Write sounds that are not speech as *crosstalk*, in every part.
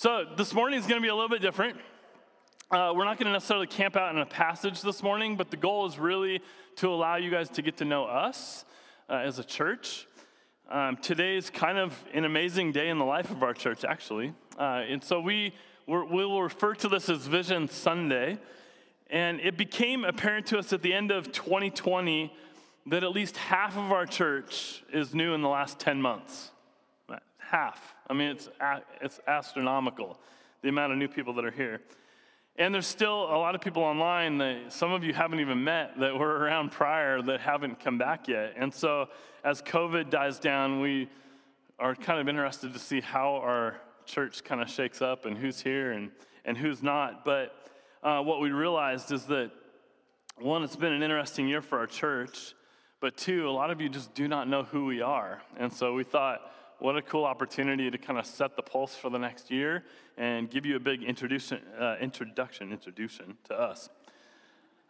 So this morning is going to be a little bit different. Uh, we're not going to necessarily camp out in a passage this morning, but the goal is really to allow you guys to get to know us uh, as a church. Um, today is kind of an amazing day in the life of our church, actually. Uh, and so we we will refer to this as Vision Sunday. And it became apparent to us at the end of 2020 that at least half of our church is new in the last 10 months. Half. I mean, it's, it's astronomical, the amount of new people that are here. And there's still a lot of people online that some of you haven't even met that were around prior that haven't come back yet. And so as COVID dies down, we are kind of interested to see how our church kind of shakes up and who's here and, and who's not. But uh, what we realized is that one, it's been an interesting year for our church, but two, a lot of you just do not know who we are. And so we thought, what a cool opportunity to kind of set the pulse for the next year and give you a big introduction, uh, introduction, introduction to us.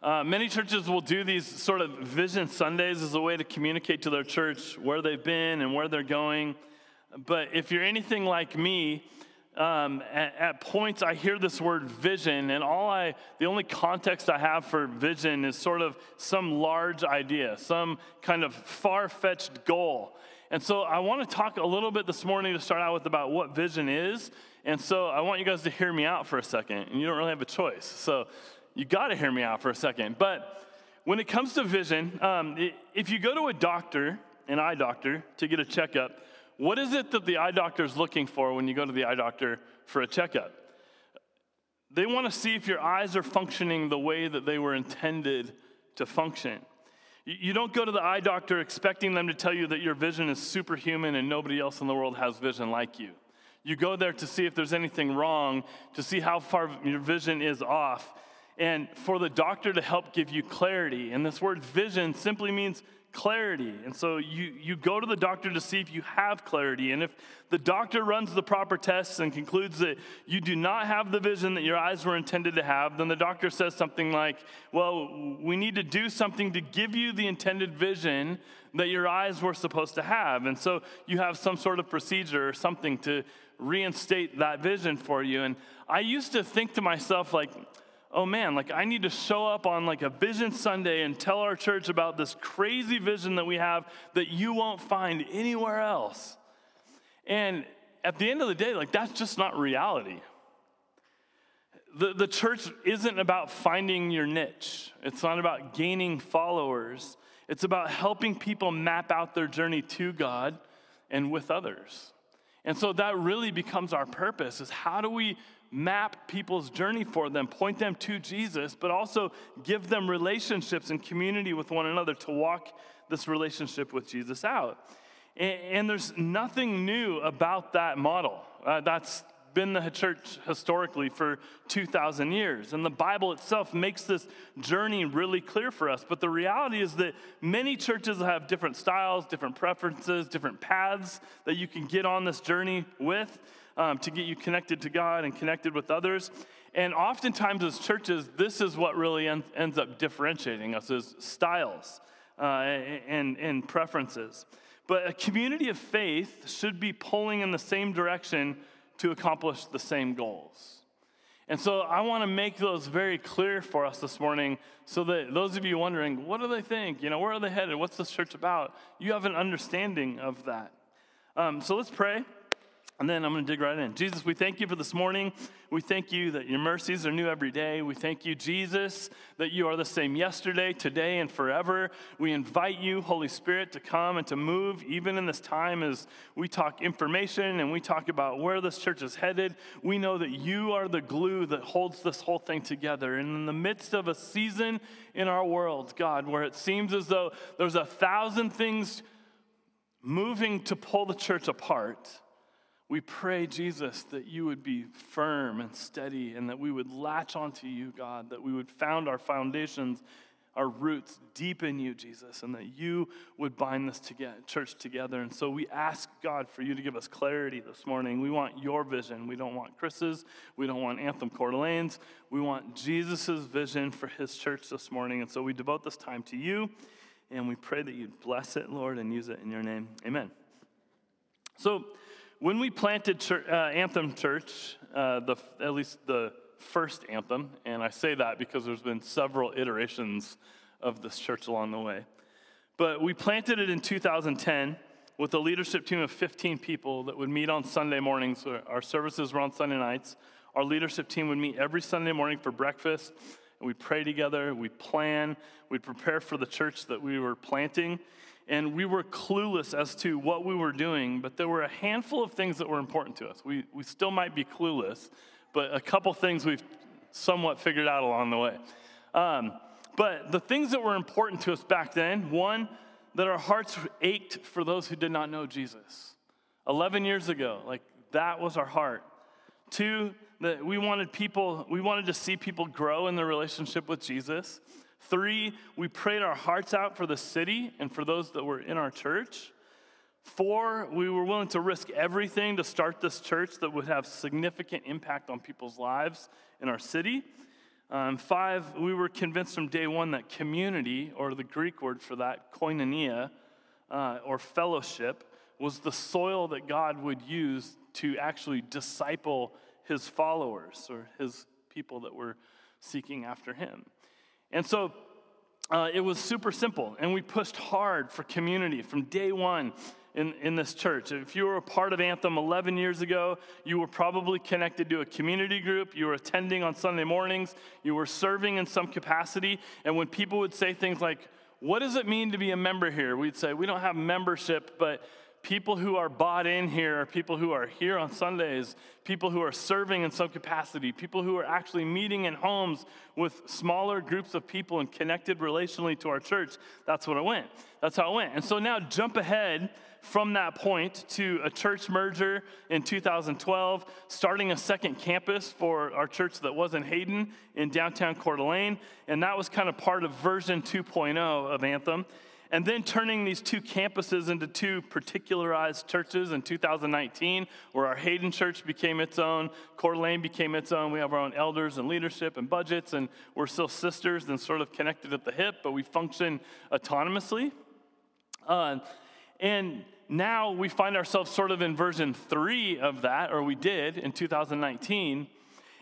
Uh, many churches will do these sort of vision Sundays as a way to communicate to their church where they've been and where they're going. But if you're anything like me, um, at, at, points I hear this word vision, and all I, the only context I have for vision is sort of some large idea, some kind of far fetched goal. And so I want to talk a little bit this morning to start out with about what vision is. And so I want you guys to hear me out for a second. And you don't really have a choice. So you got to hear me out for a second. But when it comes to vision, um, if you go to a doctor, an eye doctor, to get a checkup, what is it that the eye doctor is looking for when you go to the eye doctor for a checkup? They want to see if your eyes are functioning the way that they were intended to function. You don't go to the eye doctor expecting them to tell you that your vision is superhuman and nobody else in the world has vision like you. You go there to see if there's anything wrong, to see how far your vision is off, and for the doctor to help give you clarity. And this word vision simply means clarity. And so you, you go to the doctor to see if you have clarity. And if the doctor runs the proper tests and concludes that you do not have the vision that your eyes were intended to have, then the doctor says something like, Well, we need to do something to give you the intended vision that your eyes were supposed to have. And so you have some sort of procedure or something to reinstate that vision for you. And I used to think to myself, like, oh man, like I need to show up on like a vision Sunday and tell our church about this crazy vision that we have that you won't find anywhere else. And at the end of the day, like that's just not reality. The, the church isn't about finding your niche. It's not about gaining followers. It's about helping people map out their journey to God and with others. And so that really becomes our purpose is how do we map people's journey for them, point them to Jesus, but also give them relationships and community with one another to walk this relationship with Jesus out. And, and there's nothing new about that model. Uh, that's been the church historically for 2,000 years. And the Bible itself makes this journey really clear for us. But the reality is that many churches have different styles, different preferences, different paths that you can get on this journey with um, to get you connected to God and connected with others. And oftentimes, as churches, this is what really en- ends up differentiating us as styles uh, and, and preferences. But a community of faith should be pulling in the same direction to accomplish the same goals. And so I want to make those very clear for us this morning so that those of you wondering, what do they think? You know, where are they headed? What's this church about? You have an understanding of that. Um, so let's pray. And then I'm going to dig right in. Jesus, we thank you for this morning. We thank you that your mercies are new every day. We thank you, Jesus, that you are the same yesterday, today, and forever. We invite you, Holy Spirit, to come and to move even in this time as we talk information and we talk about where this church is headed. We know that you are the glue that holds this whole thing together. And in the midst of a season in our world, God, where it seems as though there's a thousand things moving to pull the church apart we pray, Jesus, that you would be firm and steady and that we would latch onto you, God, that we would found our foundations, our roots deep in you, Jesus, and that you would bind this together, church together. And so we ask, God, for you to give us clarity this morning. We want your vision. We don't want Chris's. We don't want Anthem Coeur d'Alene's. We want Jesus' vision for his church this morning. And so we devote this time to you, and we pray that you'd bless it, Lord, and use it in your name. Amen. So, when we planted church, uh, Anthem Church, uh, the, at least the first Anthem, and I say that because there's been several iterations of this church along the way. But we planted it in 2010 with a leadership team of 15 people that would meet on Sunday mornings. Our services were on Sunday nights. Our leadership team would meet every Sunday morning for breakfast, we'd pray together, we'd plan, we'd prepare for the church that we were planting and we were clueless as to what we were doing, but there were a handful of things that were important to us. We, we still might be clueless, but a couple things we've somewhat figured out along the way. Um, but the things that were important to us back then one, that our hearts ached for those who did not know Jesus. 11 years ago, like that was our heart. Two, that we wanted people, we wanted to see people grow in their relationship with Jesus. Three, we prayed our hearts out for the city and for those that were in our church. Four, we were willing to risk everything to start this church that would have significant impact on people's lives in our city. Um, five, we were convinced from day one that community, or the Greek word for that, koinonia, uh, or fellowship, was the soil that God would use to actually disciple his followers or his people that were seeking after him. And so uh, it was super simple, and we pushed hard for community from day one in, in this church. If you were a part of Anthem 11 years ago, you were probably connected to a community group, you were attending on Sunday mornings, you were serving in some capacity, and when people would say things like, What does it mean to be a member here? We'd say, We don't have membership, but people who are bought in here people who are here on Sundays, people who are serving in some capacity, people who are actually meeting in homes with smaller groups of people and connected relationally to our church. That's what it went. That's how it went. And so now jump ahead from that point to a church merger in 2012, starting a second campus for our church that was in Hayden in downtown Coeur d'Alene. And that was kind of part of version 2.0 of Anthem and then turning these two campuses into two particularized churches in 2019, where our Hayden Church became its own, Coeur d'Alene became its own. We have our own elders and leadership and budgets, and we're still sisters and sort of connected at the hip, but we function autonomously. Uh, and now we find ourselves sort of in version three of that, or we did in 2019.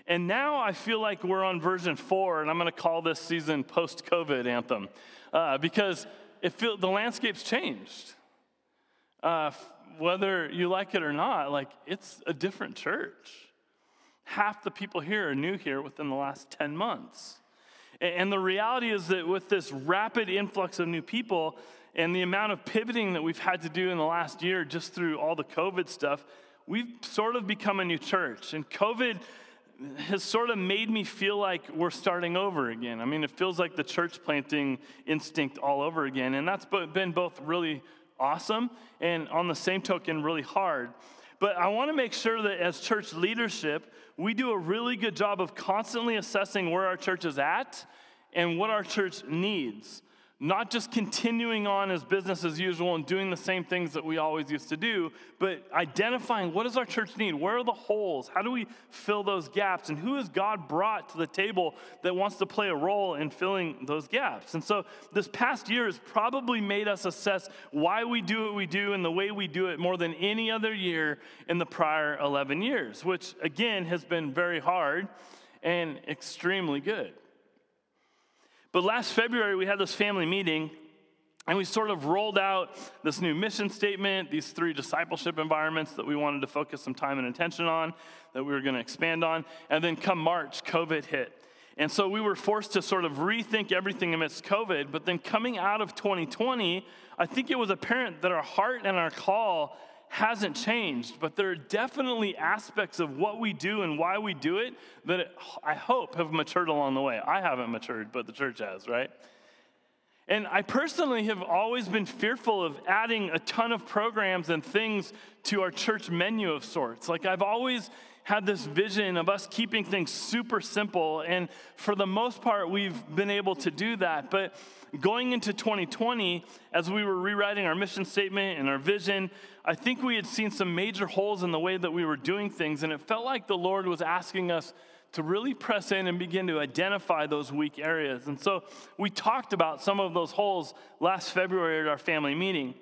And now I feel like we're on version four, and I'm going to call this season post COVID anthem. Uh, because it feel, the landscape's changed. Uh, whether you like it or not, like it's a different church. Half the people here are new here within the last 10 months. And the reality is that with this rapid influx of new people and the amount of pivoting that we've had to do in the last year just through all the COVID stuff, we've sort of become a new church. And COVID has sort of made me feel like we're starting over again. I mean, it feels like the church planting instinct all over again. And that's been both really awesome and on the same token, really hard. But I want to make sure that as church leadership, we do a really good job of constantly assessing where our church is at and what our church needs not just continuing on as business as usual and doing the same things that we always used to do, but identifying what does our church need? Where are the holes? How do we fill those gaps? And who has God brought to the table that wants to play a role in filling those gaps? And so this past year has probably made us assess why we do what we do and the way we do it more than any other year in the prior 11 years, which again has been very hard and extremely good. But last February, we had this family meeting, and we sort of rolled out this new mission statement, these three discipleship environments that we wanted to focus some time and attention on, that we were going to expand on. And then come March, COVID hit. And so we were forced to sort of rethink everything amidst COVID. But then coming out of 2020, I think it was apparent that our heart and our call hasn't changed, but there are definitely aspects of what we do and why we do it that I hope have matured along the way. I haven't matured, but the church has, right? And I personally have always been fearful of adding a ton of programs and things to our church menu of sorts. Like, I've always had this vision of us keeping things super simple. And for the most part, we've been able to do that. But going into 2020, as we were rewriting our mission statement and our vision, I think we had seen some major holes in the way that we were doing things. And it felt like the Lord was asking us to really press in and begin to identify those weak areas. And so we talked about some of those holes last February at our family meeting.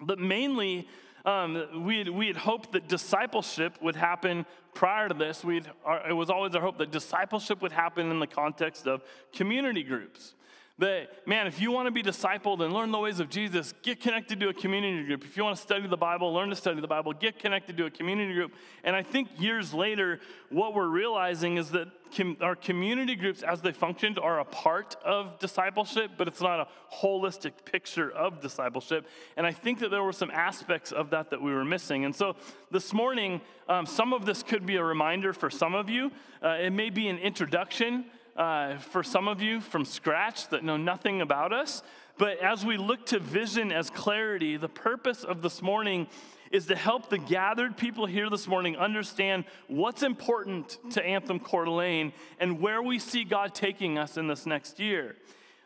But mainly, Um, we, had, we had hoped that discipleship would happen prior to this. Our, it was always our hope that discipleship would happen in the context of community groups. That, man, if you want to be discipled and learn the ways of Jesus, get connected to a community group. If you want to study the Bible, learn to study the Bible, get connected to a community group. And I think years later, what we're realizing is that com- our community groups, as they functioned, are a part of discipleship, but it's not a holistic picture of discipleship. And I think that there were some aspects of that that we were missing. And so this morning, um, some of this could be a reminder for some of you. Uh, it may be an introduction uh, for some of you from scratch that know nothing about us. But as we look to vision as clarity, the purpose of this morning is to help the gathered people here this morning understand what's important to Anthem Coeur d'Alene and where we see God taking us in this next year.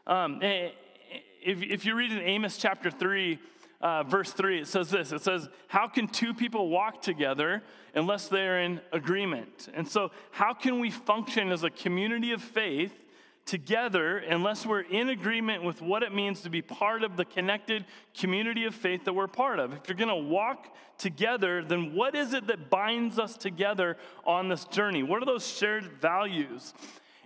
Um, eh, if, if you read in Amos chapter 3, uh, verse 3, it says this it says, How can two people walk together unless they're in agreement? And so, how can we function as a community of faith together unless we're in agreement with what it means to be part of the connected community of faith that we're part of? If you're going to walk together, then what is it that binds us together on this journey? What are those shared values?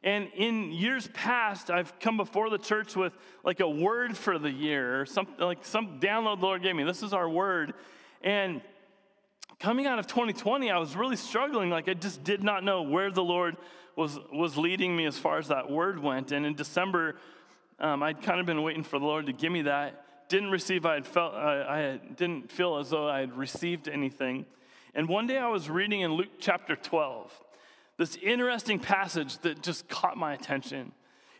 And in years past, I've come before the church with like a word for the year or something like some download the Lord gave me. This is our word. And coming out of 2020, I was really struggling. Like I just did not know where the Lord was, was leading me as far as that word went. And in December, um, I'd kind of been waiting for the Lord to give me that. Didn't receive, I had felt, I, I didn't feel as though I had received anything. And one day I was reading in Luke chapter 12 this interesting passage that just caught my attention.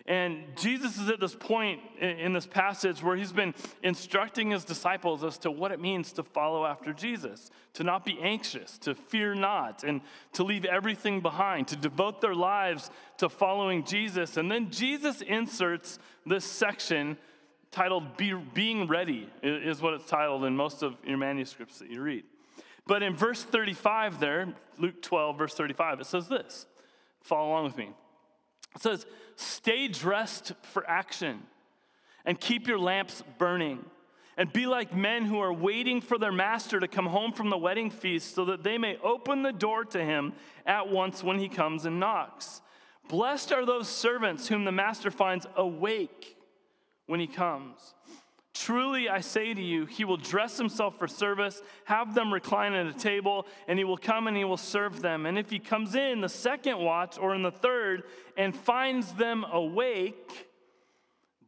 And Jesus is at this point in this passage where he's been instructing his disciples as to what it means to follow after Jesus, to not be anxious, to fear not, and to leave everything behind, to devote their lives to following Jesus. And then Jesus inserts this section titled Be, Being Ready, is what it's titled in most of your manuscripts that you read. But in verse 35 there, Luke 12, verse 35, it says this. Follow along with me. It says, Stay dressed for action and keep your lamps burning. And be like men who are waiting for their master to come home from the wedding feast so that they may open the door to him at once when he comes and knocks. Blessed are those servants whom the master finds awake when he comes. Truly, I say to you, he will dress himself for service, have them recline at a table, and he will come and he will serve them. And if he comes in the second watch or in the third and finds them awake,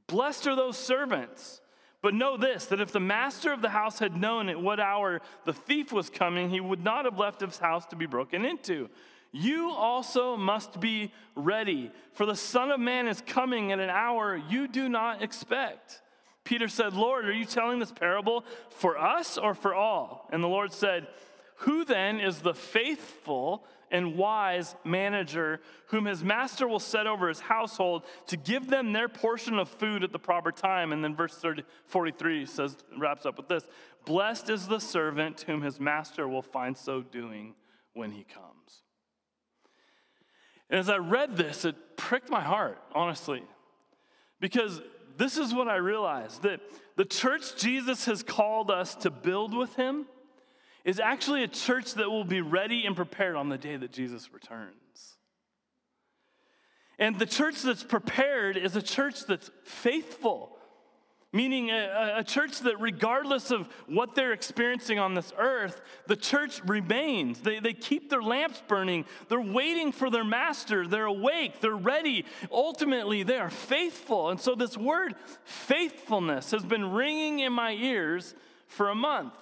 blessed are those servants. But know this that if the master of the house had known at what hour the thief was coming, he would not have left his house to be broken into. You also must be ready, for the Son of Man is coming at an hour you do not expect. Peter said, Lord, are you telling this parable for us or for all? And the Lord said, Who then is the faithful and wise manager whom his master will set over his household to give them their portion of food at the proper time? And then verse 30, 43 says, wraps up with this Blessed is the servant whom his master will find so doing when he comes. And as I read this, it pricked my heart, honestly, because this is what I realized that the church Jesus has called us to build with him is actually a church that will be ready and prepared on the day that Jesus returns. And the church that's prepared is a church that's faithful Meaning, a, a, church that, regardless of what they're experiencing on this earth, the church remains. They, they keep their lamps burning. They're waiting for their master. They're awake. They're ready. Ultimately, they are faithful. And so, this word faithfulness has been ringing in my ears for a month.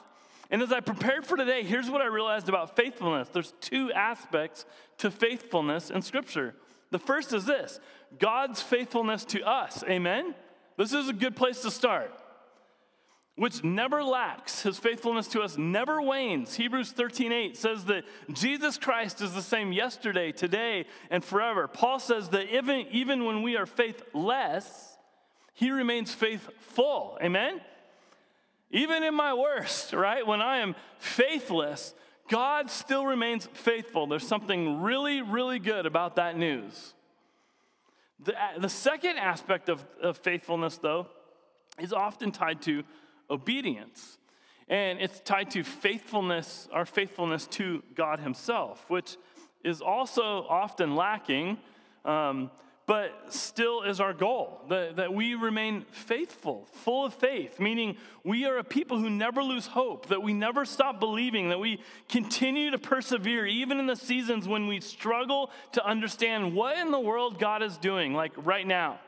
And as I prepared for today, here's what I realized about faithfulness there's two aspects to faithfulness in Scripture. The first is this God's faithfulness to us. Amen? This is a good place to start. Which never lacks, his faithfulness to us never wanes. Hebrews 13 8 says that Jesus Christ is the same yesterday, today, and forever. Paul says that even, even when we are faithless, he remains faithful. Amen? Even in my worst, right? When I am faithless, God still remains faithful. There's something really, really good about that news. The, the second aspect of, of faithfulness, though, is often tied to obedience. And it's tied to faithfulness, our faithfulness to God Himself, which is also often lacking. Um, but still is our goal that, that we remain faithful, full of faith, meaning we are a people who never lose hope, that we never stop believing, that we continue to persevere, even in the seasons when we struggle to understand what in the world God is doing, like right now.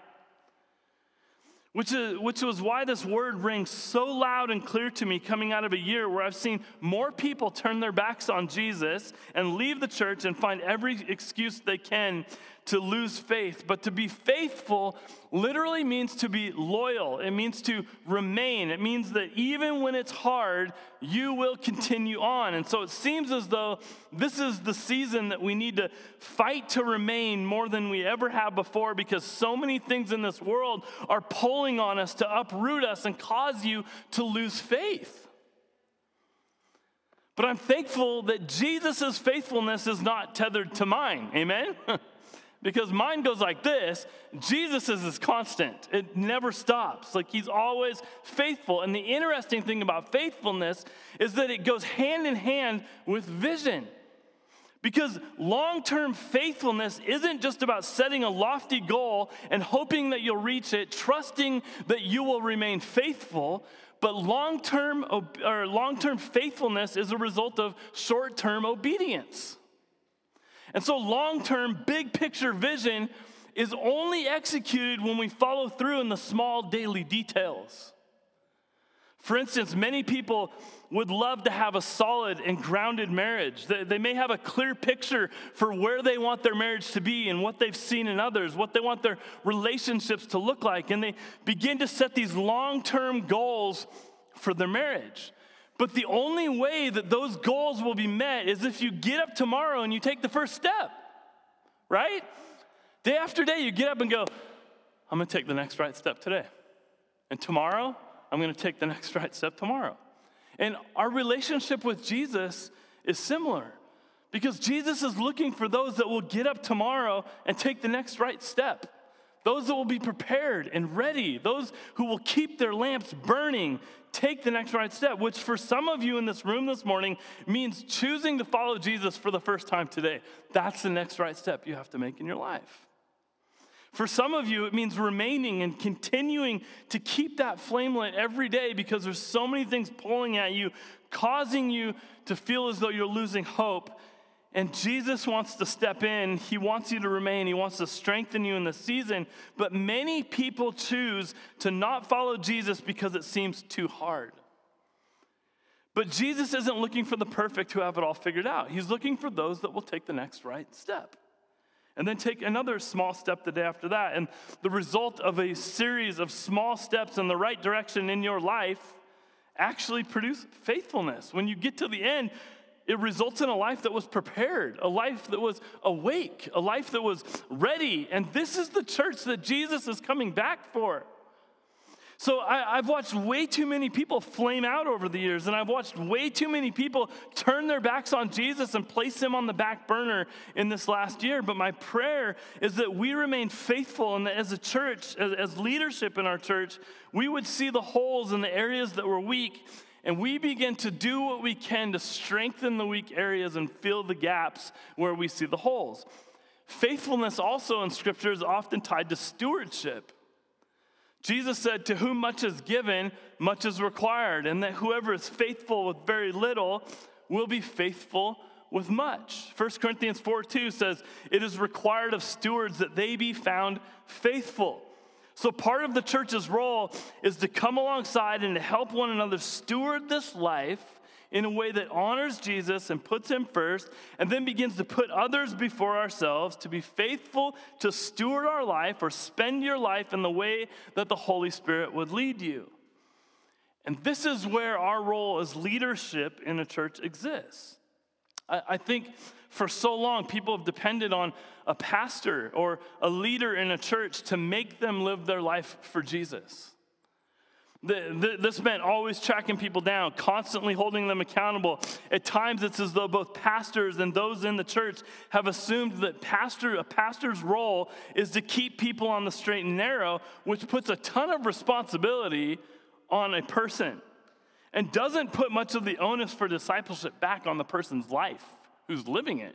Which, is, which was why this word rings so loud and clear to me coming out of a year where I've seen more people turn their backs on Jesus and leave the church and find every excuse they can to lose faith, but to be faithful literally means to be loyal. It means to remain. It means that even when it's hard, you will continue on. And so it seems as though this is the season that we need to fight to remain more than we ever have before because so many things in this world are pulling on us to uproot us and cause you to lose faith. But I'm thankful that Jesus' faithfulness is not tethered to mine. Amen? *laughs* because mine goes like this jesus is constant. It never stops. Like he's always faithful. And the interesting thing about faithfulness is that it goes hand in hand with vision. Because long-term faithfulness isn't just about setting a lofty goal and hoping that you'll reach it trusting that you will remain faithful but long-term or long-term faithfulness is a result of short-term obedience and so, long term, big picture vision is only executed when we follow through in the small daily details. For instance, many people would love to have a solid and grounded marriage. They may have a clear picture for where they want their marriage to be and what they've seen in others, what they want their relationships to look like, and they begin to set these long term goals for their marriage. But the only way that those goals will be met is if you get up tomorrow and you take the first step, right? Day after day, you get up and go, I'm gonna take the next right step today. And tomorrow, I'm gonna take the next *laughs* right step tomorrow. And our relationship with Jesus is similar because Jesus is looking for those that will get up tomorrow and take the next right step. Those that will be prepared and ready, those who will keep their lamps burning, take the next right step, which for some of you in this room this morning means choosing to follow Jesus for the first time today. That's the next right step you have to make in your life. For some of you, it means remaining and continuing to keep that flame lit every day because there's so many things pulling at you, causing you to feel as though you're losing hope. And Jesus wants to step in. He wants you to remain. He wants to strengthen you in the season. But many people choose to not follow Jesus because it seems too hard. But Jesus isn't looking for the perfect who have it all figured out. He's looking for those that will take the next right step. And then take another small step the day after that. And the result of a series of small steps in the right direction in your life actually produce faithfulness. When you get to the end, it results in a life that was prepared, a life that was awake, a life that was ready. And this is the church that Jesus is coming back for. So I, have watched way too many people flame out over the years, and I've watched way too many people turn their backs on Jesus and place him on the back burner in this last year. But my prayer is that we remain faithful, and that as a church, as, as leadership in our church, we would see the holes in the areas that were weak and we begin to do what we can to strengthen the weak areas and fill the gaps where we see the holes. Faithfulness also in Scripture is often tied to stewardship. Jesus said, To whom much is given, much is required, and that whoever is faithful with very little will be faithful with much. 1 Corinthians 4 2 says, It is required of stewards that they be found faithful. So, part of the church's role is to come alongside and to help one another steward this life in a way that honors Jesus and puts him first, and then begins to put others before ourselves, to be faithful to steward our life or spend your life in the way that the Holy Spirit would lead you. And this is where our role as leadership in a church exists. I, I think for so long, people have depended on a pastor or a leader in a church to make them live their life for Jesus. This meant always tracking people down, constantly holding them accountable. At times, it's as though both pastors and those in the church have assumed that pastor, a pastor's role is to keep people on the straight and narrow, which puts a ton of responsibility on a person. And doesn't put much of the onus for discipleship back on the person's life who's living it.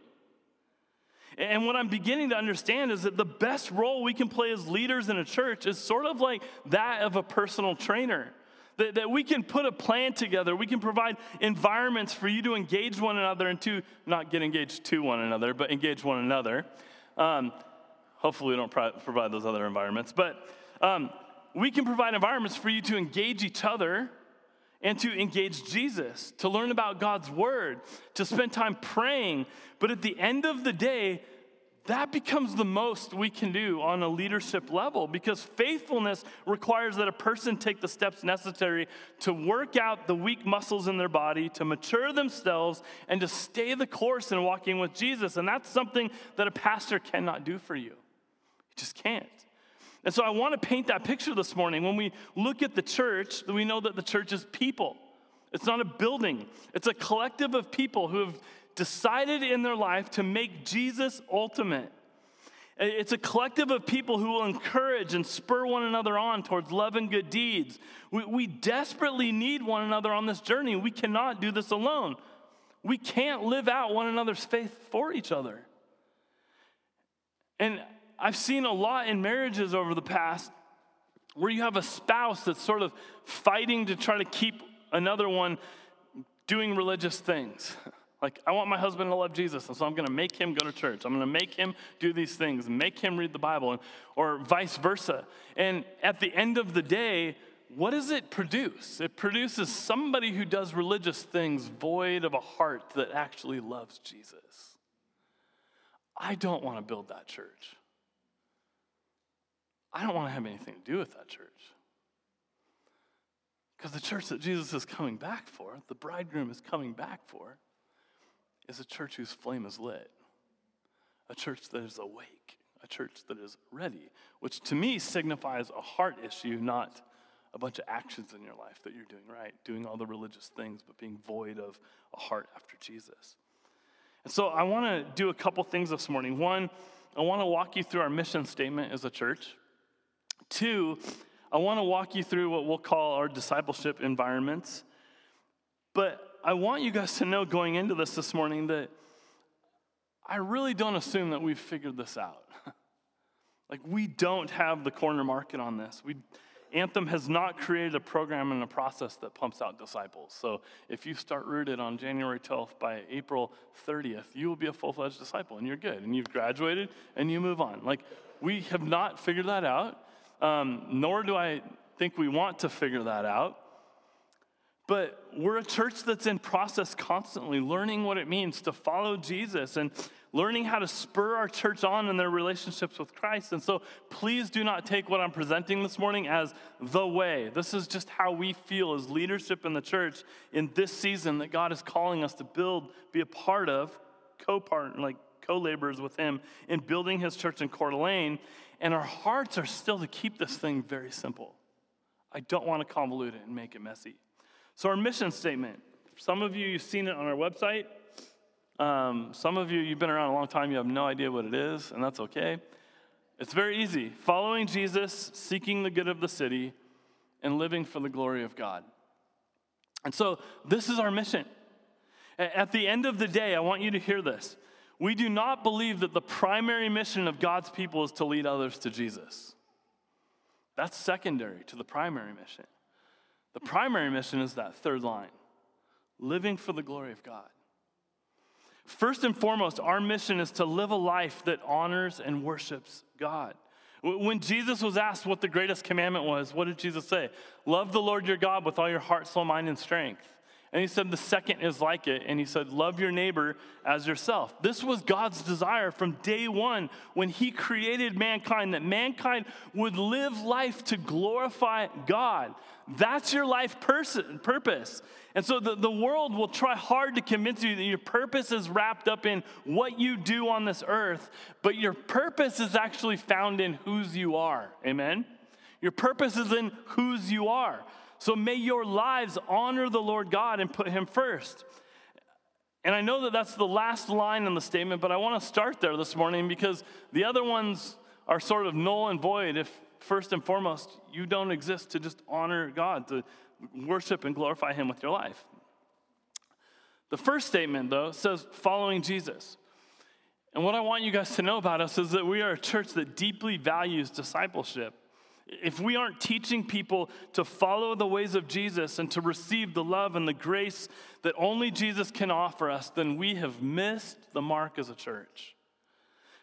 And what I'm beginning to understand is that the best role we can play as leaders in a church is sort of like that of a personal trainer. That, that we can put a plan together, we can provide environments for you to engage one another and to not get engaged to one another, but engage one another. Um, hopefully, we don't pro- provide those other environments, but um, we can provide environments for you to engage each other and to engage Jesus, to learn about God's word, to spend time praying. But at the end of the day, that becomes the most we can do on a leadership level because faithfulness requires that a person take the steps necessary to work out the weak muscles in their body, to mature themselves, and to stay the course in walking with Jesus. And that's something that a pastor cannot do for you. He just can't. And so I want to paint that picture this morning. When we look at the church, we know that the church is people. It's not a building, it's a collective of people who have decided in their life to make Jesus ultimate. It's a collective of people who will encourage and spur one another on towards love and good deeds. We, we, desperately need one another on this journey. We cannot do this alone. We can't live out one another's faith for each other. And I've seen a lot in marriages over the past where you have a spouse that's sort of fighting to try to keep another one doing religious things. *laughs* Like, I want my husband to love Jesus, and so I'm to make him go to church. I'm to make him do these things, make him read the Bible, or vice versa. And at the end of the day, what does it produce? It produces somebody who does religious things void of a heart that actually loves Jesus. I don't want to build that church. I don't want to have anything to do with that church. Because the church that Jesus is coming back for, the bridegroom is coming back for, is a church whose flame is lit, a church that is awake, a church that is ready, which to me signifies a heart issue, not a bunch of actions in your life that you're doing right, doing all the religious things, but being void of a heart after Jesus. And so I want to do a couple things this morning. One, I want to walk you through our mission statement as a church. Two, I want to walk you through what we'll call our discipleship environments. But I want you guys to know going into this this morning that I really don't assume that we've figured this out. *laughs* like, we don't have the corner market on this. We, Anthem has not created a program and a process that pumps out disciples. So if you start rooted on January 12th, by April 30th, you will be a full fledged disciple and you're good and you've graduated and you move on. Like, we have not figured that out um, nor do I think we want to figure that out. But we're a church that's in process constantly, learning what it means to follow Jesus and learning how to spur our church on in their relationships with Christ. And so please do not take what I'm presenting this morning as the way. This is just how we feel as leadership in the church in this season that God is calling us to build, be a part of, co-part, like co-laborers with him in building his church in Coeur d'Alene. And our hearts are still to keep this thing very simple. I don't want to convolute it and make it messy. So, our mission statement some of you, you've seen it on our website. Um, some of you, you've been around a long time, you have no idea what it is, and that's okay. It's very easy following Jesus, seeking the good of the city, and living for the glory of God. And so, this is our mission. At the end of the day, I want you to hear this. We do not believe that the primary mission of God's people is to lead others to Jesus. That's secondary to the primary mission. The primary mission is that third line living for the glory of God. First and foremost, our mission is to live a life that honors and worships God. When Jesus was asked what the greatest commandment was, what did Jesus say? Love the Lord your God with all your heart, soul, mind, and strength. And he said, the second is like it. And he said, love your neighbor as yourself. This was God's desire from day one when he created mankind, that mankind would live life to glorify God. That's your life person, purpose. And so the, the world will try hard to convince you that your purpose is wrapped up in what you do on this earth, but your purpose is actually found in whose you are. Amen? Your purpose is in whose you are. So may your lives honor the Lord God and put him first. And I know that that's the last line in the statement, but I want to start there this morning because the other ones are sort of null and void if, first and foremost, you don't exist to just honor God, to worship and glorify Him with your life. The first statement, though, says following Jesus. And what I want you guys to know about us is that we are a church that deeply values discipleship. If we aren't teaching people to follow the ways of Jesus and to receive the love and the grace that only Jesus can offer us, then we have missed the mark as a church.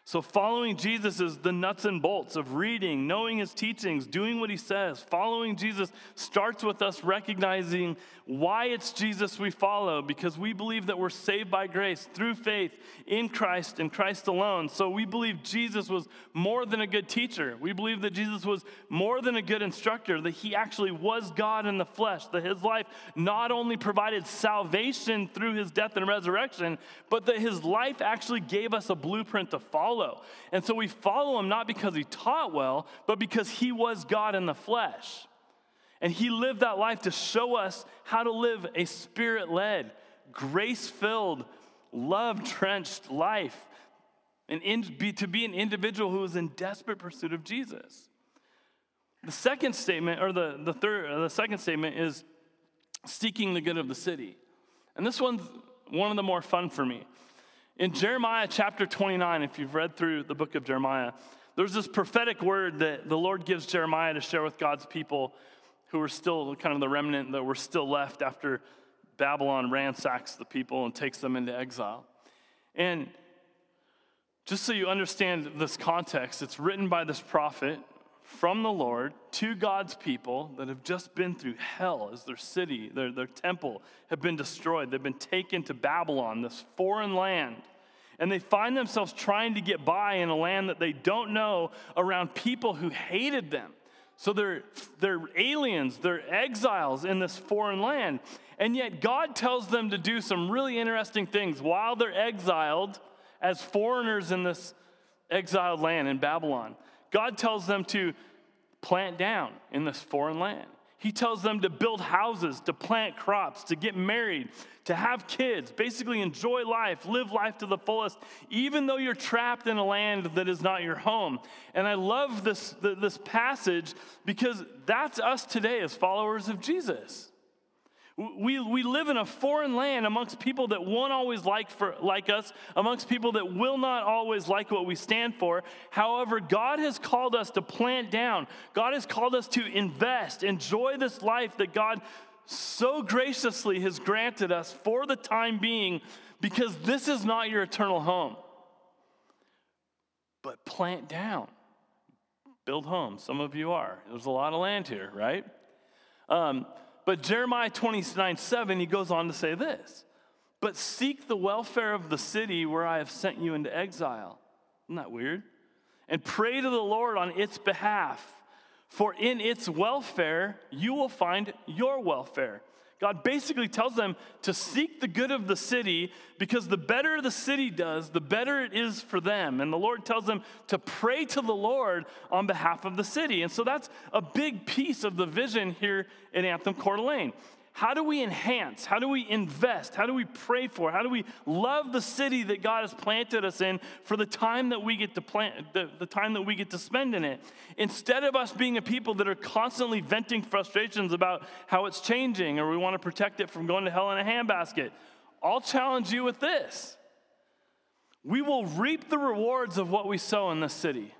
So, following Jesus is the nuts and bolts of reading, knowing his teachings, doing what he says. Following Jesus starts with us recognizing why it's Jesus we follow, because we believe that we're saved by grace through faith in Christ and Christ alone. So, we believe Jesus was more than a good teacher. We believe that Jesus was more than a good instructor, that he actually was God in the flesh, that his life not only provided salvation through his death and resurrection, but that his life actually gave us a blueprint to follow follow. And so we follow him not because he taught well, but because he was God in the flesh. And he lived that life to show us how to live a spirit led, grace filled, love drenched life, and in, be, to be an individual who is in desperate pursuit of Jesus. The second statement, or the, the, third, uh, the second statement, is seeking the good of the city. And this one's one of the more fun for me. In Jeremiah chapter 29, if you've read through the book of Jeremiah, there's this prophetic word that the Lord gives Jeremiah to share with God's people who are still kind of the remnant that were still left after Babylon ransacks the people and takes them into exile. And just so you understand this context, it's written by this prophet from the Lord to God's people that have just been through hell as their city, their, their temple have been destroyed. They've been taken to Babylon, this foreign land. And they find themselves trying to get by in a land that they don't know around people who hated them. So they're, they're aliens, they're exiles in this foreign land. And yet God tells them to do some really interesting things while they're exiled as foreigners in this exiled land in Babylon. God tells them to plant down in this foreign land. He tells them to build houses, to plant crops, to get married, to have kids, basically enjoy life, live life to the fullest, even though you're trapped in a land that is not your home. And I love this, this passage because that's us today as followers of Jesus. We, we live in a foreign land amongst people that won't always like, for, like us, amongst people that will not always like what we stand for. However, God has called us to plant down. God has called us to invest, enjoy this life that God so graciously has granted us for the time being, because this is not your eternal home. But plant down, build homes. Some of you are. There's a lot of land here, right? Um, but Jeremiah 29 7, he goes on to say this But seek the welfare of the city where I have sent you into exile. Isn't that weird? And pray to the Lord on its behalf, for in its welfare you will find your welfare. God basically tells them to seek the good of the city because the better the city does, the better it is for them. And the Lord tells them to pray to the Lord on behalf of the city. And so that's a big piece of the vision here in Anthem Coeur d'Alene. How do we enhance? How do we invest? How do we pray for? How do we love the city that God has planted us in for the time that we get to plant, the, the time that we get to spend in it? Instead of us being a people that are constantly venting frustrations about how it's changing or we want to protect it from going to hell in a handbasket, I'll challenge you with this. We will reap the rewards of what we sow in this city.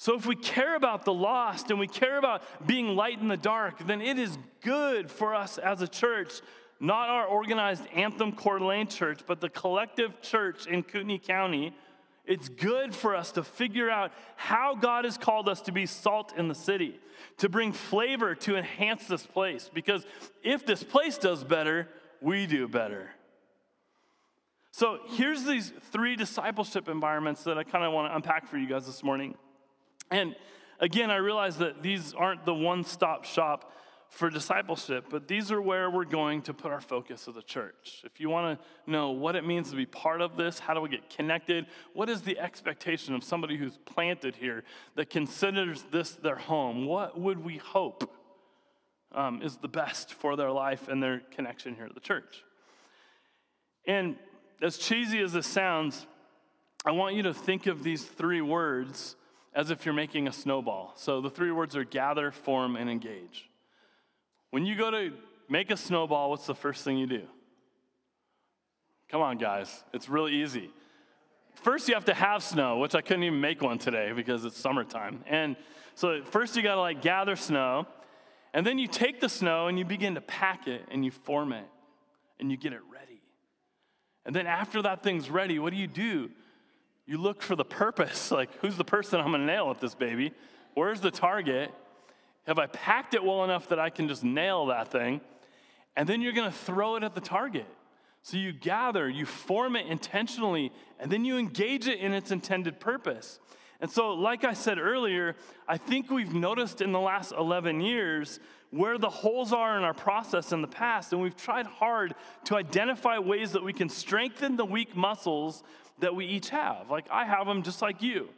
So, if we care about the lost and we care about being light in the dark, then it is good for us as a church, not our organized Anthem Coeur d'Alene church, but the collective church in Kootenai County. It's good for us to figure out how God has called us to be salt in the city, to bring flavor to enhance this place. Because if this place does better, we do better. So here's these three discipleship environments that I kind of want to unpack for you guys this morning. And again, I realize that these aren't the one stop shop for discipleship, but these are where we're going to put our focus as a church. If you want to know what it means to be part of this, how do we get connected, what is the expectation of somebody who's planted here that considers this their home, what would we hope um, is the best for their life and their connection here at the church? And as cheesy as this sounds, I want you to think of these three words as if you're making a snowball. So the three words are gather, form, and engage. When you go to make a snowball, what's the first thing you do? Come on, guys, it's really easy. First, you have to have snow, which I couldn't even make one today because it's summertime. And so, first, you gotta like gather snow, and then you take the snow and you begin to pack it and you form it and you get it ready. And then, after that thing's ready, what do you do? You look for the purpose. *laughs* Like, who's the person I'm gonna nail with this baby? Where's the target? Have I packed it well enough that I can just nail that thing? And then you're gonna throw it at the target. So you gather, you form it intentionally, and then you engage it in its intended purpose. And so, like I said earlier, I think we've noticed in the last 11 years where the holes are in our process in the past, and we've tried hard to identify ways that we can strengthen the weak muscles that we each have. Like I have them just like you.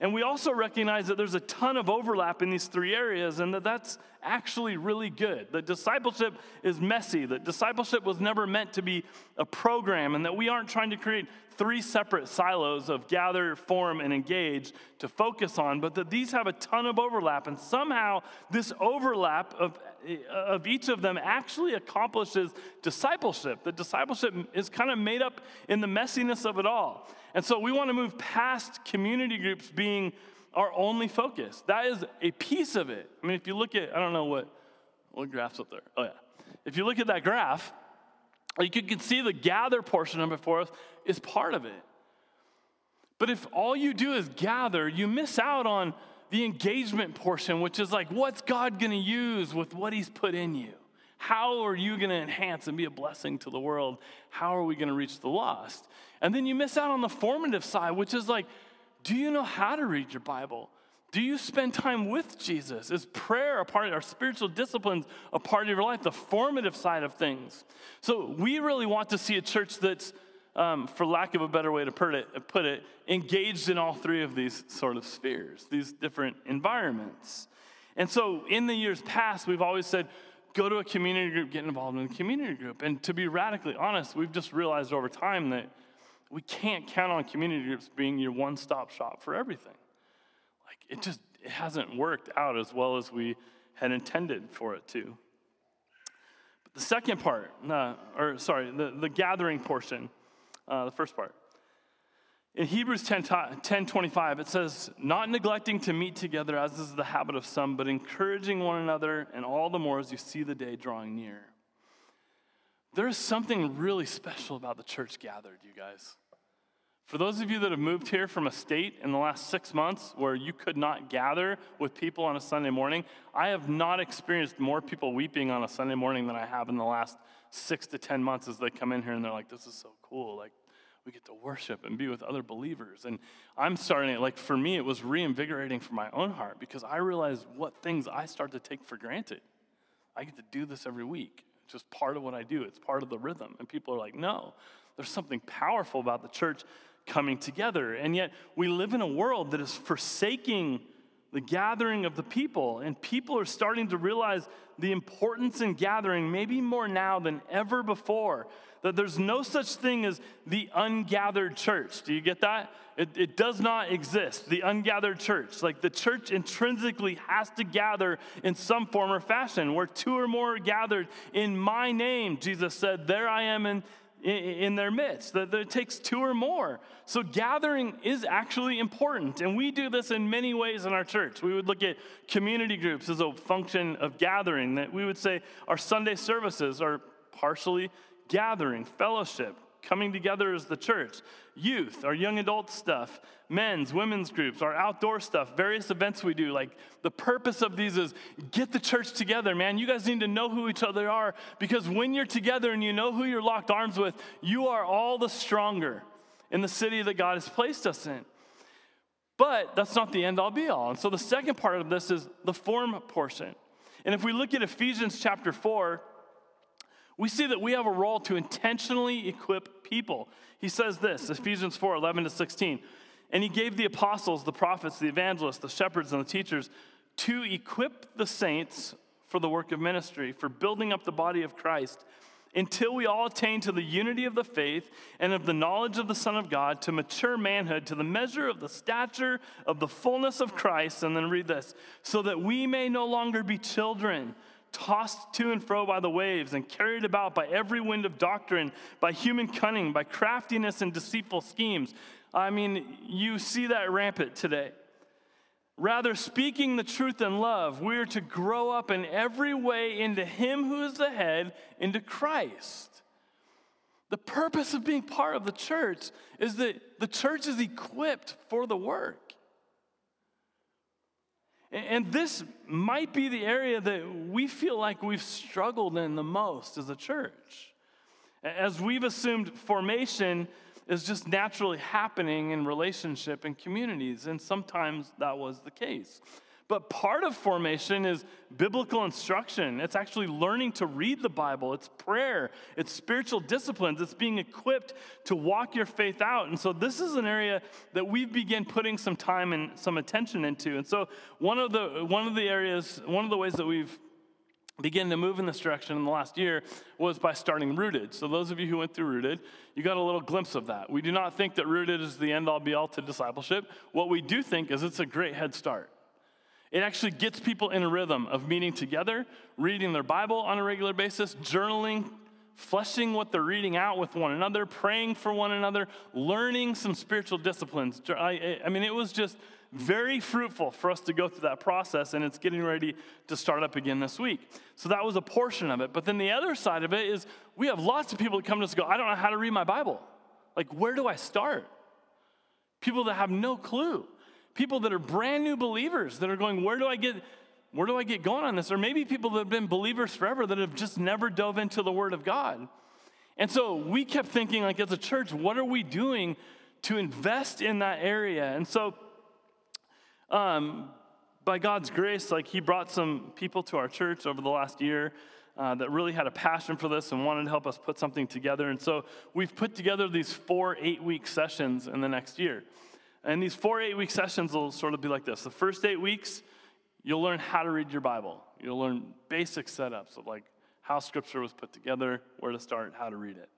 And we also recognize that there's a ton of overlap in these three areas and that that's actually really good. That discipleship is messy, that discipleship was never meant to be a program, and that we aren't trying to create three separate silos of gather, form, and engage to focus on, but that these have a ton of overlap. And somehow, this overlap of, of each of them actually accomplishes discipleship. The discipleship is kind of made up in the messiness of it all. And so, we want to move past community groups being our only focus. That is a piece of it. I mean, if you look at, I don't know what, what graph's up there. Oh, yeah. If you look at that graph, you can see the gather portion of it for us is part of it. But if all you do is gather, you miss out on the engagement portion, which is like, what's God gonna use with what He's put in you? How are you gonna enhance and be a blessing to the world? How are we gonna reach the lost? And then you miss out on the formative side, which is like, do you know how to read your Bible? Do you spend time with Jesus? Is prayer a part of our spiritual disciplines, a part of your life, the formative side of things? So we really want to see a church that's, um, for lack of a better way to put it, put it, engaged in all three of these sort of spheres, these different environments. And so in the years past, we've always said, go to a community group, get involved in a community group. And to be radically honest, we've just realized over time that we can't count on community groups being your one stop shop for everything Like, it just it hasn't worked out as well as we had intended for it to. But the second part, uh, or sorry, the, the gathering portion, uh, the first part. In Hebrews 10, 10 25, it says, Not neglecting to meet together as is the habit of some, but encouraging one another, and all the more as you see the day drawing near. There is something really special about the church gathered, you guys. For those of you that have moved here from a state in the last six months where you could not gather with people on a Sunday morning, I have not experienced more people weeping on a Sunday morning than I have in the last six to 10 months as they come in here and they're like, this is so cool. Like, we get to worship and be with other believers. And I'm starting it, like, for me, it was reinvigorating for my own heart because I realized what things I start to take for granted. I get to do this every week. It's just part of what I do, it's part of the rhythm. And people are like, no, there's something powerful about the church coming together. And yet, we live in a world that is forsaking the gathering of the people. And people are starting to realize the importance in gathering, maybe more now than ever before. That there's no such thing as the ungathered church. Do you get that? It, it does not exist, the ungathered church. Like the church intrinsically has to gather in some form or fashion. Where two or more are gathered in my name, Jesus said, There I am in in their midst, that it takes two or more. So gathering is actually important. And we do this in many ways in our church. We would look at community groups as a function of gathering, that we would say our Sunday services are partially gathering, fellowship, coming together as the church, youth, our young adult stuff, men's, women's groups, our outdoor stuff, various events we do. Like the purpose of these is get the church together, man. You guys need to know who each other are because when you're together and you know who you're locked arms with, you are all the stronger in the city that God has placed us in. But that's not the end all be all. And so the second part of this is the form portion. And if we look at Ephesians chapter 4, we see that we have a role to intentionally equip people. He says this, Ephesians 4 11 to 16. And he gave the apostles, the prophets, the evangelists, the shepherds, and the teachers to equip the saints for the work of ministry, for building up the body of Christ until we all attain to the unity of the faith and of the knowledge of the Son of God, to mature manhood, to the measure of the stature of the fullness of Christ. And then read this so that we may no longer be children, tossed to and fro by the waves, and carried about by every wind of doctrine, by human cunning, by craftiness and deceitful schemes. I mean, you see that rampant today. Rather, speaking the truth in love, we are to grow up in every way into Him who is the head, into Christ. The purpose of being part of the church is that the church is equipped for the work. And this might be the area that we feel like we've struggled in the most as a church. As we've assumed formation is just naturally happening in relationship and communities, and sometimes that was the case. But part of formation is biblical instruction. It's actually learning to read the Bible. It's prayer. It's spiritual disciplines. It's being equipped to walk your faith out. And so this is an area that we've begun putting some time and some attention into. And so one of the one of the areas, one of the ways that we've began to move in this direction in the last year was by starting Rooted. So, those of you who went through Rooted, you got a little glimpse of that. We do not think that Rooted is the end all be all to discipleship. What we do think is it's a great head start. It actually gets people in a rhythm of meeting together, reading their Bible on a regular basis, journaling, fleshing what they're reading out with one another, praying for one another, learning some spiritual disciplines. I, I mean, it was just very fruitful for us to go through that process, and it's getting ready to start up again this week. So that was a portion of it. But then the other side of it is we have lots of people that come to us and go, I don't know how to read my Bible. Like, where do I start? People that have no clue. People that are brand new believers that are going, where do I get where do I get going on this? Or maybe people that have been believers forever that have just never dove into the Word of God. And so we kept thinking, like, as a church, what are we doing to invest in that area? And so um, by God's grace, like He brought some people to our church over the last year uh, that really had a passion for this and wanted to help us put something together. And so we've put together these four eight week sessions in the next year. And these four eight week sessions will sort of be like this the first eight weeks, you'll learn how to read your Bible, you'll learn basic setups of like how scripture was put together, where to start, how to read it.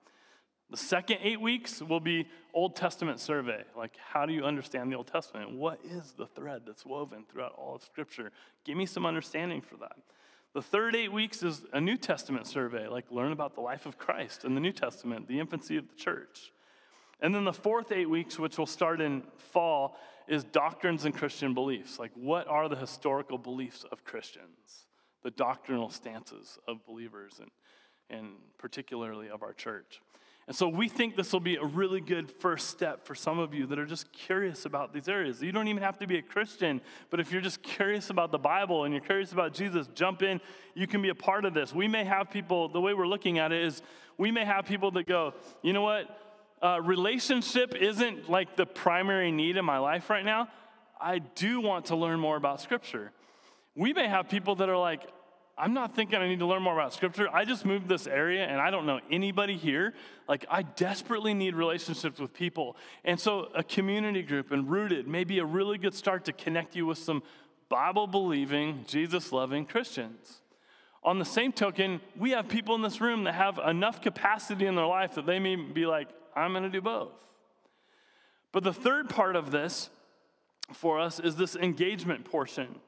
The second eight weeks will be Old Testament survey. Like, how do you understand the Old Testament? What is the thread that's woven throughout all of Scripture? Give me some understanding for that. The third eight weeks is a New Testament survey, like learn about the life of Christ in the New Testament, the infancy of the church. And then the fourth eight weeks, which will start in fall, is doctrines and Christian beliefs. Like, what are the historical beliefs of Christians? The doctrinal stances of believers and, and particularly of our church. And so we think this will be a really good first step for some of you that are just curious about these areas. You don't even have to be a Christian, but if you're just curious about the Bible and you're curious about Jesus, jump in. You can be a part of this. We may have people, the way we're looking at it is we may have people that go, you know what? Uh, relationship isn't like the primary need in my life right now. I do want to learn more about Scripture. We may have people that are like, I'm not thinking I need to learn more about scripture. I just moved this area and I don't know anybody here. Like, I desperately need relationships with people. And so, a community group and rooted may be a really good start to connect you with some Bible believing, Jesus loving Christians. On the same token, we have people in this room that have enough capacity in their life that they may be like, I'm going to do both. But the third part of this for us is this engagement portion.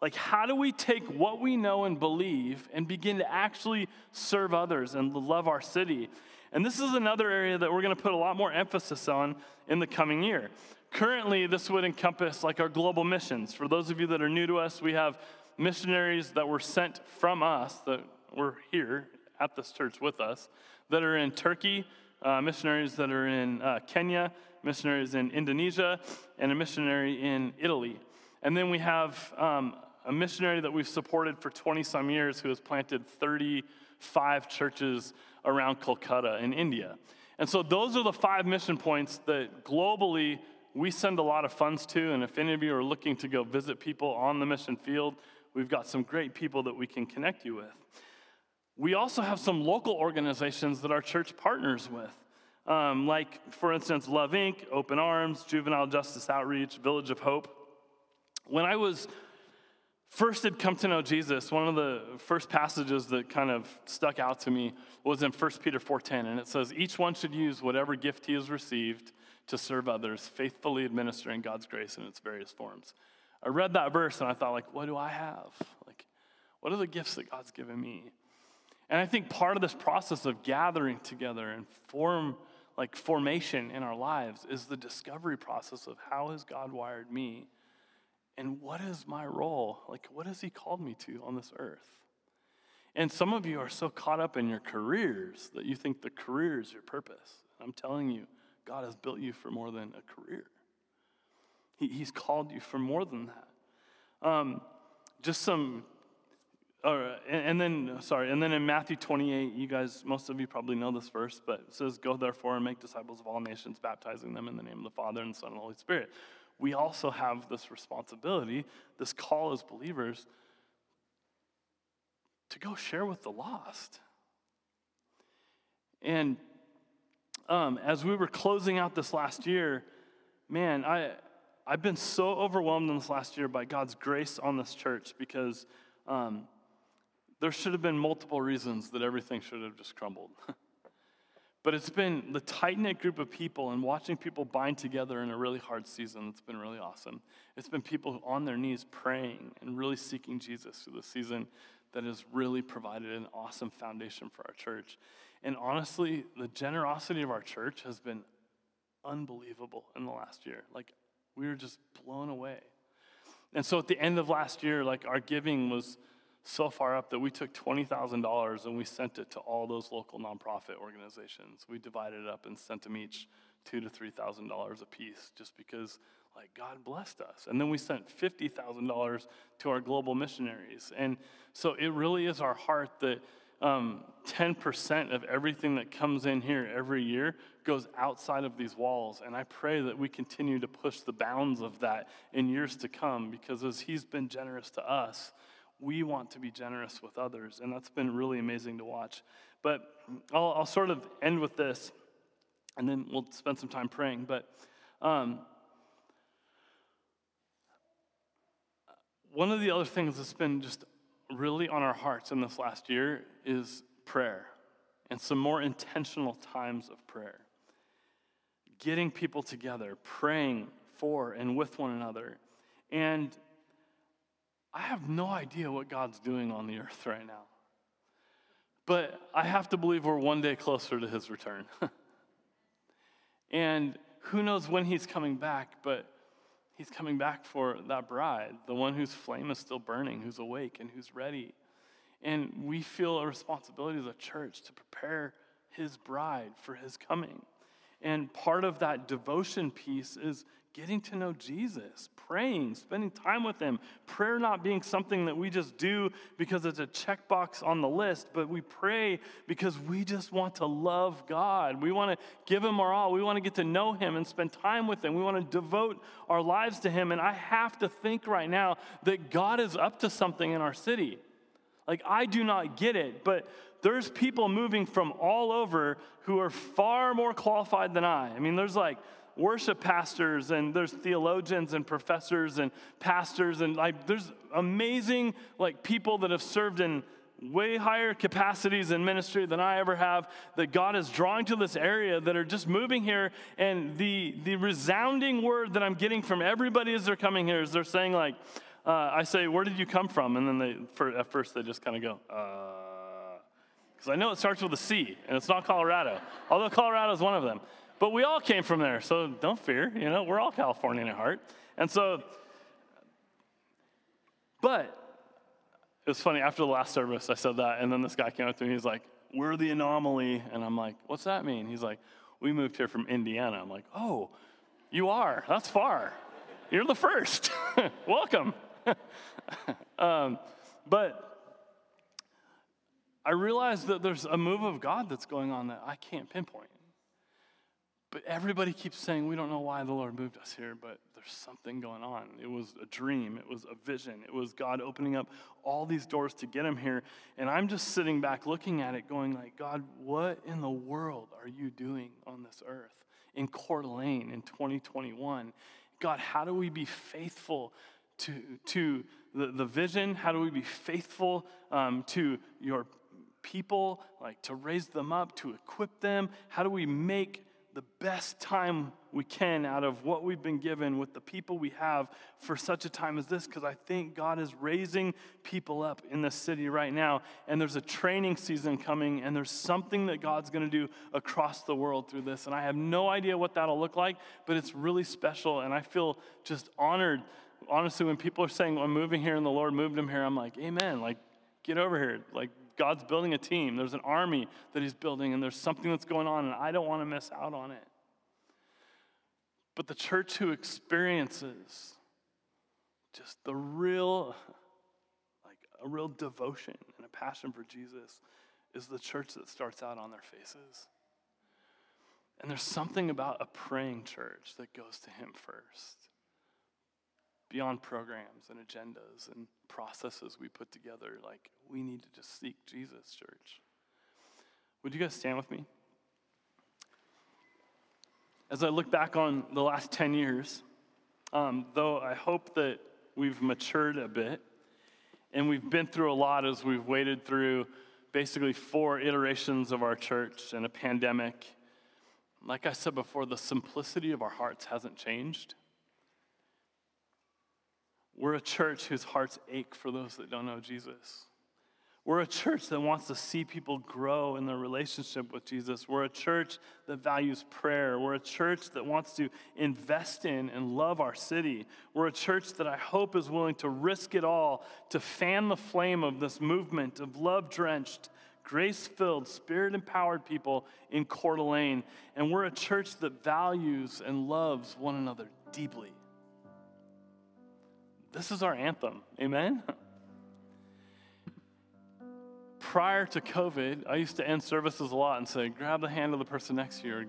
Like, how do we take what we know and believe and begin to actually serve others and love our city? And this is another area that we're going to put a lot more emphasis on in the coming year. Currently, this would encompass like our global missions. For those of you that are new to us, we have missionaries that were sent from us that were here at this church with us that are in Turkey, uh, missionaries that are in uh, Kenya, missionaries in Indonesia, and a missionary in Italy. And then we have um, a missionary that we've supported for 20 some years who has planted 35 churches around Kolkata in India. And so those are the five mission points that globally we send a lot of funds to. And if any of you are looking to go visit people on the mission field, we've got some great people that we can connect you with. We also have some local organizations that our church partners with. Um, like, for instance, Love Inc., Open Arms, Juvenile Justice Outreach, Village of Hope. When I was first had come to know Jesus, one of the first passages that kind of stuck out to me was in 1 Peter 4:10 and it says each one should use whatever gift he has received to serve others, faithfully administering God's grace in its various forms. I read that verse and I thought like what do I have? Like what are the gifts that God's given me? And I think part of this process of gathering together and form like formation in our lives is the discovery process of how has God wired me and what is my role? Like, what has He called me to on this earth? And some of you are so caught up in your careers that you think the career is your purpose. I'm telling you, God has built you for more than a career, he, He's called you for more than that. Um, just some and, and then, sorry, and then in Matthew 28, you guys, most of you probably know this verse, but it says, Go therefore and make disciples of all nations, baptizing them in the name of the Father and the Son and the Holy Spirit we also have this responsibility, this call as believers, to go share with the lost. And um, as we were closing out this last year, man, I, I've been so overwhelmed in this last year by God's grace on this church because um, there should have been multiple reasons that everything should have just crumbled. *laughs* But it's been the tight knit group of people and watching people bind together in a really hard season that's been really awesome. It's been people on their knees praying and really seeking Jesus through the season that has really provided an awesome foundation for our church. And honestly, the generosity of our church has been unbelievable in the last year. Like, we were just blown away. And so at the end of last year, like, our giving was so far up that we took $20,000 and we sent it to all those local nonprofit organizations. We divided it up and sent them each two to $3,000 a piece just because like God blessed us. And then we sent $50,000 to our global missionaries. And so it really is our heart that um, 10% of everything that comes in here every year goes outside of these walls. And I pray that we continue to push the bounds of that in years to come because as He's been generous to us, we want to be generous with others. And that's been really amazing to watch. But I'll, I'll sort of end with this, and then we'll spend some time praying. But um, one of the other things that's been just really on our hearts in this last year is prayer and some more intentional times of prayer. Getting people together, praying for and with one another. And I have no idea what God's doing on the earth right now. But I have to believe we're one day closer to his return. *laughs* and who knows when he's coming back, but he's coming back for that bride, the one whose flame is still burning, who's awake and who's ready. And we feel a responsibility as a church to prepare his bride for his coming. And part of that devotion piece is getting to know Jesus, praying, spending time with Him. Prayer not being something that we just do because it's a checkbox on the list, but we pray because we just want to love God. We want to give Him our all. We want to get to know Him and spend time with Him. We want to devote our lives to Him. And I have to think right now that God is up to something in our city. Like, I do not get it, but there's people moving from all over who are far more qualified than I. I mean, there's like, worship pastors and there's theologians and professors and pastors and like there's amazing like people that have served in way higher capacities in ministry than I ever have that God is drawing to this area that are just moving here. And the the resounding word that I'm getting from everybody as they're coming here is they're saying like uh, I say where did you come from? And then they for, at first they just kind of go because uh, I know it starts with a C and it's not Colorado although Colorado is one of them but we all came from there, so don't fear. You know, we're all Californian at heart. And so, but it was funny. After the last service, I said that, and then this guy came up to me. He's like, "We're the anomaly," and I'm like, "What's that mean?" He's like, "We moved here from Indiana." I'm like, "Oh, you are? That's far. You're the first. *laughs* Welcome." *laughs* um, but I realized that there's a move of God that's going on that I can't pinpoint. But everybody keeps saying, we don't know why the Lord moved us here, but there's something going on. It was a dream, it was a vision, it was God opening up all these doors to get him here. And I'm just sitting back looking at it, going like, God, what in the world are you doing on this earth in Coeur d'Alene in 2021? God, how do we be faithful to, to the, the vision? How do we be faithful um, to your people, like to raise them up, to equip them? How do we make the best time we can out of what we've been given with the people we have for such a time as this because I think God is raising people up in this city right now. And there's a training season coming, and there's something that God's going to do across the world through this. And I have no idea what that'll look like, but it's really special. And I feel just honored. Honestly, when people are saying, I'm moving here and the Lord moved him here, I'm like, Amen. Like, get over here. Like, God's building a team. There's an army that He's building, and there's something that's going on, and I don't want to miss out on it. But the church who experiences just the real, like a real devotion and a passion for Jesus is the church that starts out on their faces. And there's something about a praying church that goes to Him first beyond programs and agendas and processes we put together. Like, we need to just seek Jesus, church. Would you guys stand with me? As I look back on the last 10 years, um, though I hope that we've matured a bit and we've been through a lot as we've waded through basically four iterations of our church and a pandemic. Like I said before, the simplicity of our hearts hasn't changed. We're a church whose hearts ache for those that don't know Jesus. We're a church that wants to see people grow in their relationship with Jesus. We're a church that values prayer. We're a church that wants to invest in and love our city. We're a church that I hope is willing to risk it all to fan the flame of this movement of love drenched, grace filled, spirit empowered people in Coeur d'Alene. And we're a church that values and loves one another deeply. This is our anthem. Amen? *laughs* Prior to COVID, I used to end services a lot and say, grab the hand of the person next to you or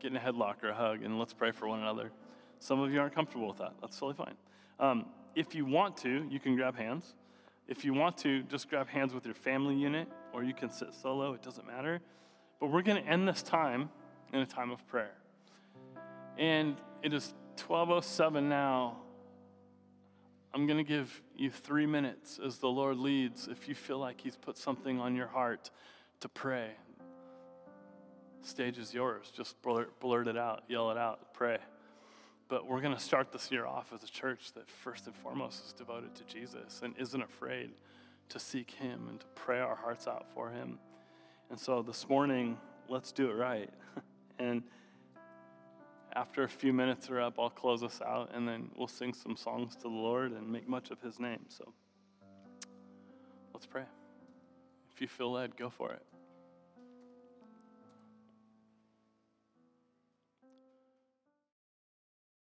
get in a headlock or a hug and let's pray for one another. Some of you aren't comfortable with that. That's totally fine. Um, if you want to, you can grab hands. If you want to, just grab hands with your family unit or you can sit solo. It doesn't matter. But we're going to end this time in a time of prayer. And it is 1207 now. I'm going to give you three minutes as the Lord leads if you feel like He's put something on your heart to pray. Stage is yours. Just blurt, blurt it out, yell it out, pray. But we're going to start this year off as a church that first and foremost is devoted to Jesus and isn't afraid to seek Him and to pray our hearts out for Him. And so this morning, let's do it right. *laughs* and after a few minutes are up, I'll close us out and then we'll sing some songs to the Lord and make much of his name. So let's pray. If you feel led, go for it.